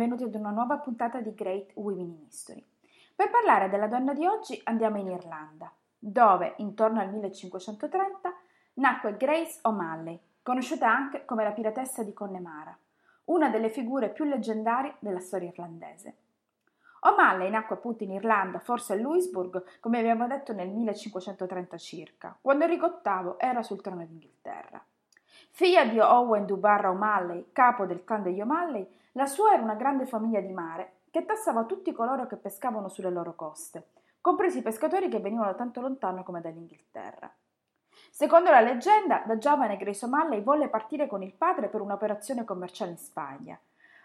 benvenuti ad una nuova puntata di Great Women in History. Per parlare della donna di oggi andiamo in Irlanda, dove, intorno al 1530, nacque Grace O'Malley, conosciuta anche come la piratessa di Connemara, una delle figure più leggendarie della storia irlandese. O'Malley nacque appunto in Irlanda, forse a Louisbourg, come abbiamo detto nel 1530 circa, quando Enrico VIII era sul trono d'Inghilterra. Figlia di Owen Dubarra O'Malley, capo del clan degli O'Malley, la sua era una grande famiglia di mare che tassava tutti coloro che pescavano sulle loro coste, compresi i pescatori che venivano da tanto lontano come dall'Inghilterra. Secondo la leggenda, da giovane Grace O'Malley volle partire con il padre per un'operazione commerciale in Spagna,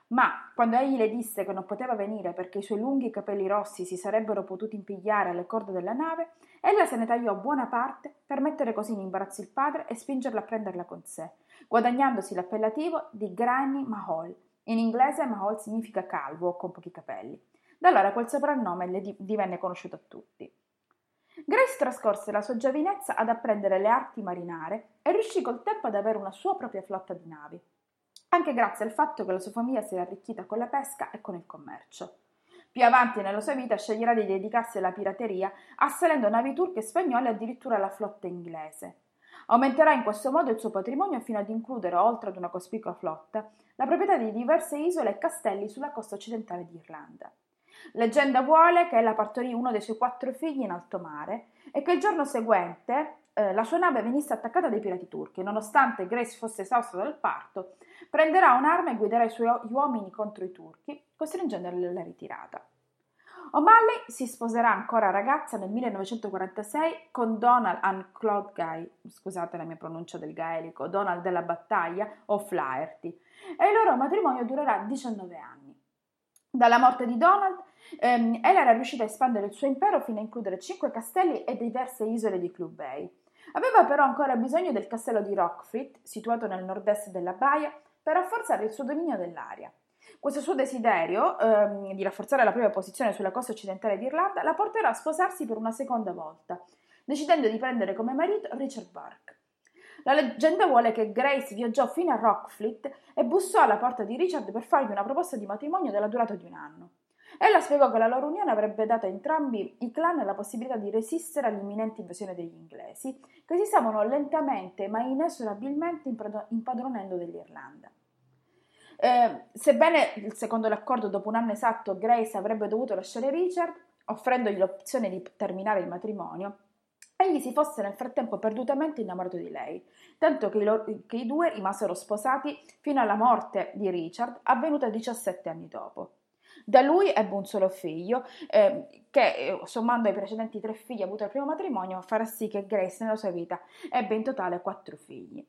ma quando egli le disse che non poteva venire perché i suoi lunghi capelli rossi si sarebbero potuti impigliare alle corde della nave, ella se ne tagliò buona parte per mettere così in imbarazzo il padre e spingerla a prenderla con sé, guadagnandosi l'appellativo di Granny Mahol, in inglese Mahol significa calvo o con pochi capelli. Da allora quel soprannome le divenne conosciuto a tutti. Grace trascorse la sua giovinezza ad apprendere le arti marinare e riuscì col tempo ad avere una sua propria flotta di navi, anche grazie al fatto che la sua famiglia si era arricchita con la pesca e con il commercio. Più avanti nella sua vita sceglierà di dedicarsi alla pirateria, assalendo navi turche e spagnole addirittura alla flotta inglese. Aumenterà in questo modo il suo patrimonio fino ad includere, oltre ad una cospicua flotta, la proprietà di diverse isole e castelli sulla costa occidentale d'Irlanda. Leggenda vuole che ella partorì uno dei suoi quattro figli in alto mare e che il giorno seguente eh, la sua nave venisse attaccata dai pirati turchi. Nonostante Grace fosse esausta dal parto, prenderà un'arma e guiderà i suoi uomini contro i turchi, costringendoli alla ritirata. O'Malley si sposerà ancora ragazza nel 1946 con Donald and Claude Guy, scusate la mia pronuncia del gaelico, Donald della battaglia o Flaherty, e il loro matrimonio durerà 19 anni. Dalla morte di Donald, ehm, ella era riuscita a espandere il suo impero fino a includere cinque castelli e diverse isole di Club Bay. Aveva però ancora bisogno del castello di Rockfrit, situato nel nord-est della baia, per rafforzare il suo dominio dell'area. Questo suo desiderio ehm, di rafforzare la propria posizione sulla costa occidentale d'Irlanda la porterà a sposarsi per una seconda volta, decidendo di prendere come marito Richard Burke. La leggenda vuole che Grace viaggiò fino a Rockfleet e bussò alla porta di Richard per fargli una proposta di matrimonio della durata di un anno. Ella spiegò che la loro unione avrebbe dato a entrambi i clan la possibilità di resistere all'imminente invasione degli inglesi, che si stavano lentamente ma inesorabilmente impadronendo dell'Irlanda. Eh, sebbene, secondo l'accordo, dopo un anno esatto Grace avrebbe dovuto lasciare Richard, offrendogli l'opzione di terminare il matrimonio, egli si fosse nel frattempo perdutamente innamorato di lei, tanto che i, loro, che i due rimasero sposati fino alla morte di Richard, avvenuta 17 anni dopo. Da lui ebbe un solo figlio, eh, che sommando ai precedenti tre figli avuti al primo matrimonio farà sì che Grace nella sua vita ebbe in totale quattro figli.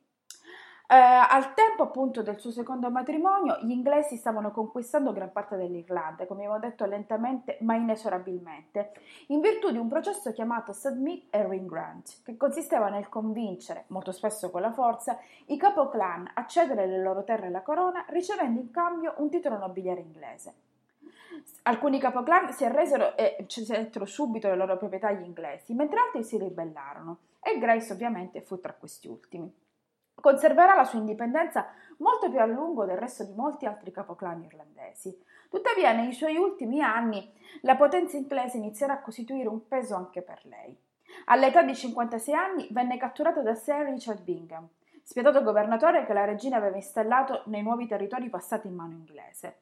Eh, al tempo appunto del suo secondo matrimonio, gli inglesi stavano conquistando gran parte dell'Irlanda, come abbiamo detto lentamente ma inesorabilmente, in virtù di un processo chiamato Submit e Ring Grant, che consisteva nel convincere, molto spesso con la forza, i capoclan a cedere le loro terre alla corona, ricevendo in cambio un titolo nobiliare inglese. Alcuni capoclan si arresero e cedettero subito le loro proprietà agli inglesi, mentre altri si ribellarono, e Grace ovviamente fu tra questi ultimi. Conserverà la sua indipendenza molto più a lungo del resto di molti altri capoclan irlandesi. Tuttavia, nei suoi ultimi anni, la potenza inglese inizierà a costituire un peso anche per lei. All'età di 56 anni venne catturato da Sir Richard Bingham, spietato governatore che la regina aveva installato nei nuovi territori passati in mano inglese.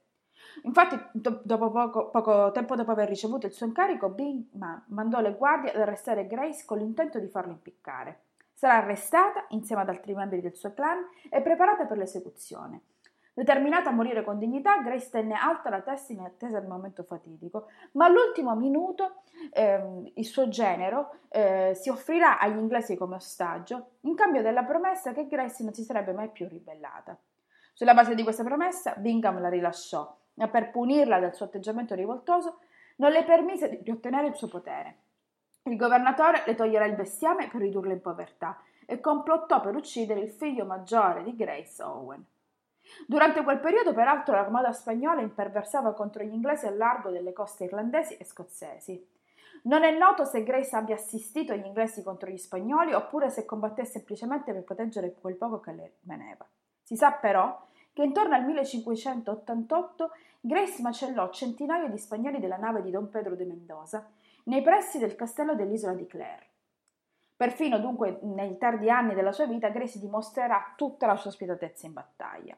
Infatti, do- dopo poco, poco, tempo dopo aver ricevuto il suo incarico, Bingham mandò le guardie ad arrestare Grace con l'intento di farlo impiccare. Sarà arrestata insieme ad altri membri del suo clan e preparata per l'esecuzione. Determinata a morire con dignità, Grace tenne alta la testa in attesa del momento fatidico, ma all'ultimo minuto eh, il suo genero eh, si offrirà agli inglesi come ostaggio in cambio della promessa che Grace non si sarebbe mai più ribellata. Sulla base di questa promessa, Bingham la rilasciò, per punirla del suo atteggiamento rivoltoso non le permise di ottenere il suo potere. Il governatore le toglierà il bestiame per ridurla in povertà e complottò per uccidere il figlio maggiore di Grace Owen. Durante quel periodo, peraltro, l'armata spagnola imperversava contro gli inglesi a largo delle coste irlandesi e scozzesi. Non è noto se Grace abbia assistito gli inglesi contro gli spagnoli oppure se combatté semplicemente per proteggere quel poco che le rimaneva. Si sa però che intorno al 1588 Grace macellò centinaia di spagnoli della nave di Don Pedro de Mendoza nei pressi del castello dell'isola di Clare. Perfino dunque nei tardi anni della sua vita Grace dimostrerà tutta la sua spietatezza in battaglia.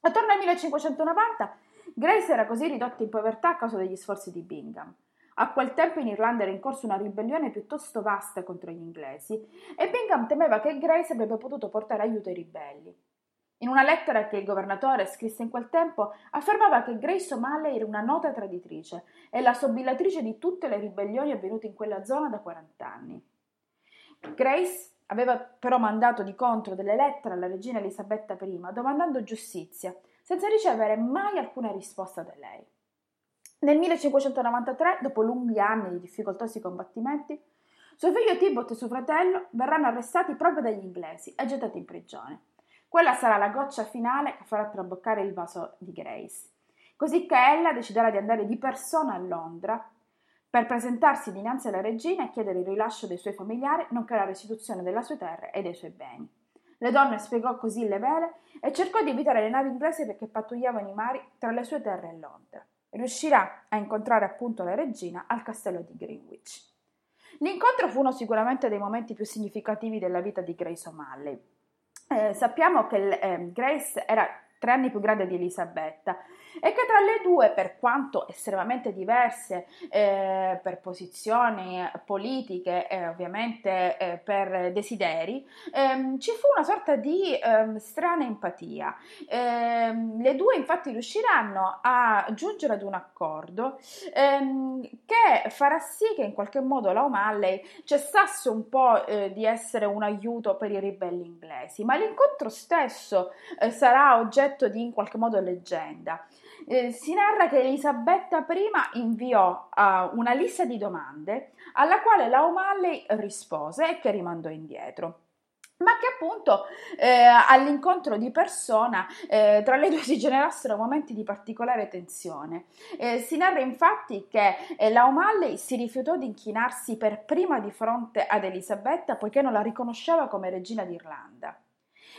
Attorno al 1590 Grace era così ridotta in povertà a causa degli sforzi di Bingham. A quel tempo in Irlanda era in corso una ribellione piuttosto vasta contro gli inglesi e Bingham temeva che Grace avrebbe potuto portare aiuto ai ribelli. In una lettera che il governatore scrisse in quel tempo, affermava che Grace O'Malley era una nota traditrice e la sobillatrice di tutte le ribellioni avvenute in quella zona da 40 anni. Grace aveva però mandato di contro delle lettere alla regina Elisabetta I domandando giustizia, senza ricevere mai alcuna risposta da lei. Nel 1593, dopo lunghi anni di difficoltosi combattimenti, suo figlio Tibot e suo fratello verranno arrestati proprio dagli inglesi e gettati in prigione. Quella sarà la goccia finale che farà traboccare il vaso di Grace. Così che ella deciderà di andare di persona a Londra per presentarsi dinanzi alla regina e chiedere il rilascio dei suoi familiari, nonché la restituzione della sua terra e dei suoi beni. Le donne spiegò così le vele e cercò di evitare le navi inglesi perché pattugliavano i mari tra le sue terre e Londra riuscirà a incontrare appunto la regina al castello di Greenwich. L'incontro fu uno sicuramente dei momenti più significativi della vita di Grace O'Malley. Eh, sappiamo che eh, Grace era tre anni più grande di Elisabetta e che tra le due, per quanto estremamente diverse eh, per posizioni politiche e ovviamente eh, per desideri, ehm, ci fu una sorta di ehm, strana empatia. Ehm, le due infatti riusciranno a giungere ad un accordo ehm, che farà sì che in qualche modo la O'Malley cessasse un po' eh, di essere un aiuto per i ribelli inglesi, ma l'incontro stesso eh, sarà oggetto di in qualche modo leggenda. Eh, si narra che Elisabetta I inviò uh, una lista di domande alla quale la O'Malley rispose e che rimandò indietro ma che appunto eh, all'incontro di persona eh, tra le due si generassero momenti di particolare tensione. Eh, si narra infatti che eh, la O'Malley si rifiutò di inchinarsi per prima di fronte ad Elisabetta poiché non la riconosceva come regina d'Irlanda.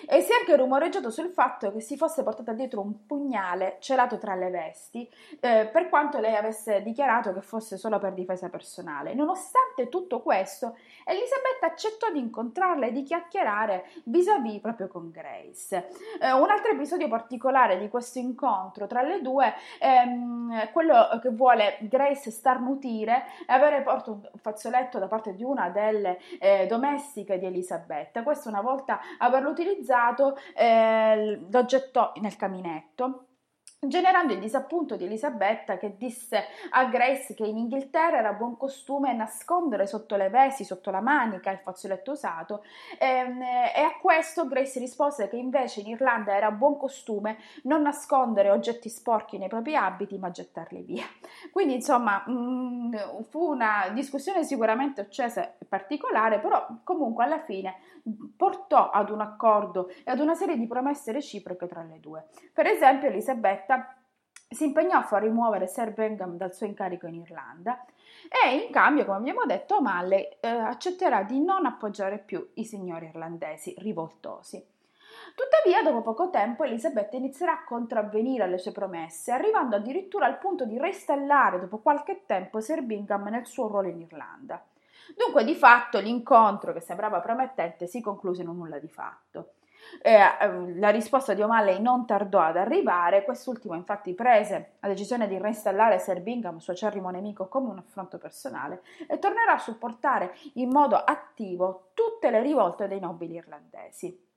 E si è anche rumoreggiato sul fatto che si fosse portata dietro un pugnale celato tra le vesti, eh, per quanto lei avesse dichiarato che fosse solo per difesa personale. Nonostante tutto questo, Elisabetta accettò di incontrarla e di chiacchierare vis-à-vis proprio con Grace. Eh, un altro episodio particolare di questo incontro tra le due è ehm, quello che vuole Grace starnutire e avere portato un fazzoletto da parte di una delle eh, domestiche di Elisabetta. Questo una volta averlo utilizzato utilizzato eh, l'oggetto nel caminetto generando il disappunto di Elisabetta che disse a Grace che in Inghilterra era buon costume nascondere sotto le vesti, sotto la manica il fazzoletto usato ehm, e a questo Grace rispose che invece in Irlanda era buon costume non nascondere oggetti sporchi nei propri abiti ma gettarli via. Quindi insomma mm, fu una discussione sicuramente accesa e particolare però comunque alla fine portò ad un accordo e ad una serie di promesse reciproche tra le due. Per esempio Elisabetta si impegnò a far rimuovere Sir Bengham dal suo incarico in Irlanda e in cambio, come abbiamo detto, O'Malley eh, accetterà di non appoggiare più i signori irlandesi rivoltosi. Tuttavia, dopo poco tempo, Elisabetta inizierà a contravvenire alle sue promesse, arrivando addirittura al punto di reinstallare dopo qualche tempo Sir Bingham nel suo ruolo in Irlanda. Dunque, di fatto, l'incontro che sembrava promettente si concluse in un nulla di fatto. Eh, la risposta di O'Malley non tardò ad arrivare, quest'ultimo infatti prese la decisione di reinstallare Sir Bingham, suo acerrimo nemico, come un affronto personale e tornerà a supportare in modo attivo tutte le rivolte dei nobili irlandesi.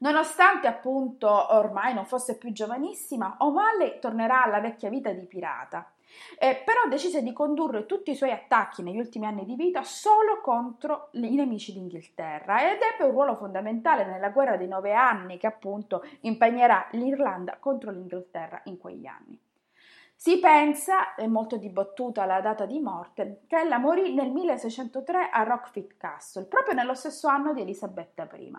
Nonostante appunto ormai non fosse più giovanissima, O'Malley tornerà alla vecchia vita di pirata eh, però decise di condurre tutti i suoi attacchi negli ultimi anni di vita solo contro i nemici d'Inghilterra ed ebbe un ruolo fondamentale nella guerra dei nove anni che appunto impegnerà l'Irlanda contro l'Inghilterra in quegli anni. Si pensa, è molto dibattuta la data di morte, che ella morì nel 1603 a Rockfit Castle, proprio nello stesso anno di Elisabetta I.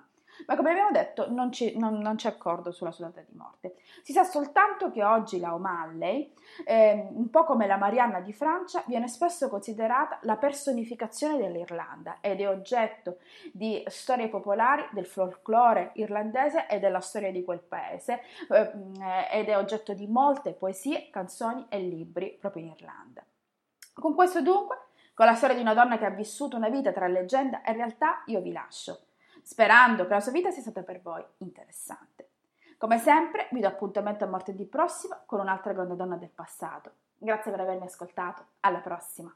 ma come abbiamo detto non, ci, non, non, c'è accordo sulla sua data di morte. Si sa soltanto che oggi la O'Malley, eh, un po' come la Marianna di Francia, viene spesso considerata la personificazione dell'Irlanda ed è oggetto di storie popolari del folklore irlandese e della storia di quel paese eh, ed è oggetto di molte poesie, canzoni e libri proprio in Irlanda. Con questo dunque, con la storia di una donna che ha vissuto una vita tra leggenda e realtà, io vi lascio sperando che la sua vita sia stata per voi interessante. Come sempre, vi do appuntamento a martedì prossimo con un'altra grande donna del passato. Grazie per avermi ascoltato. Alla prossima!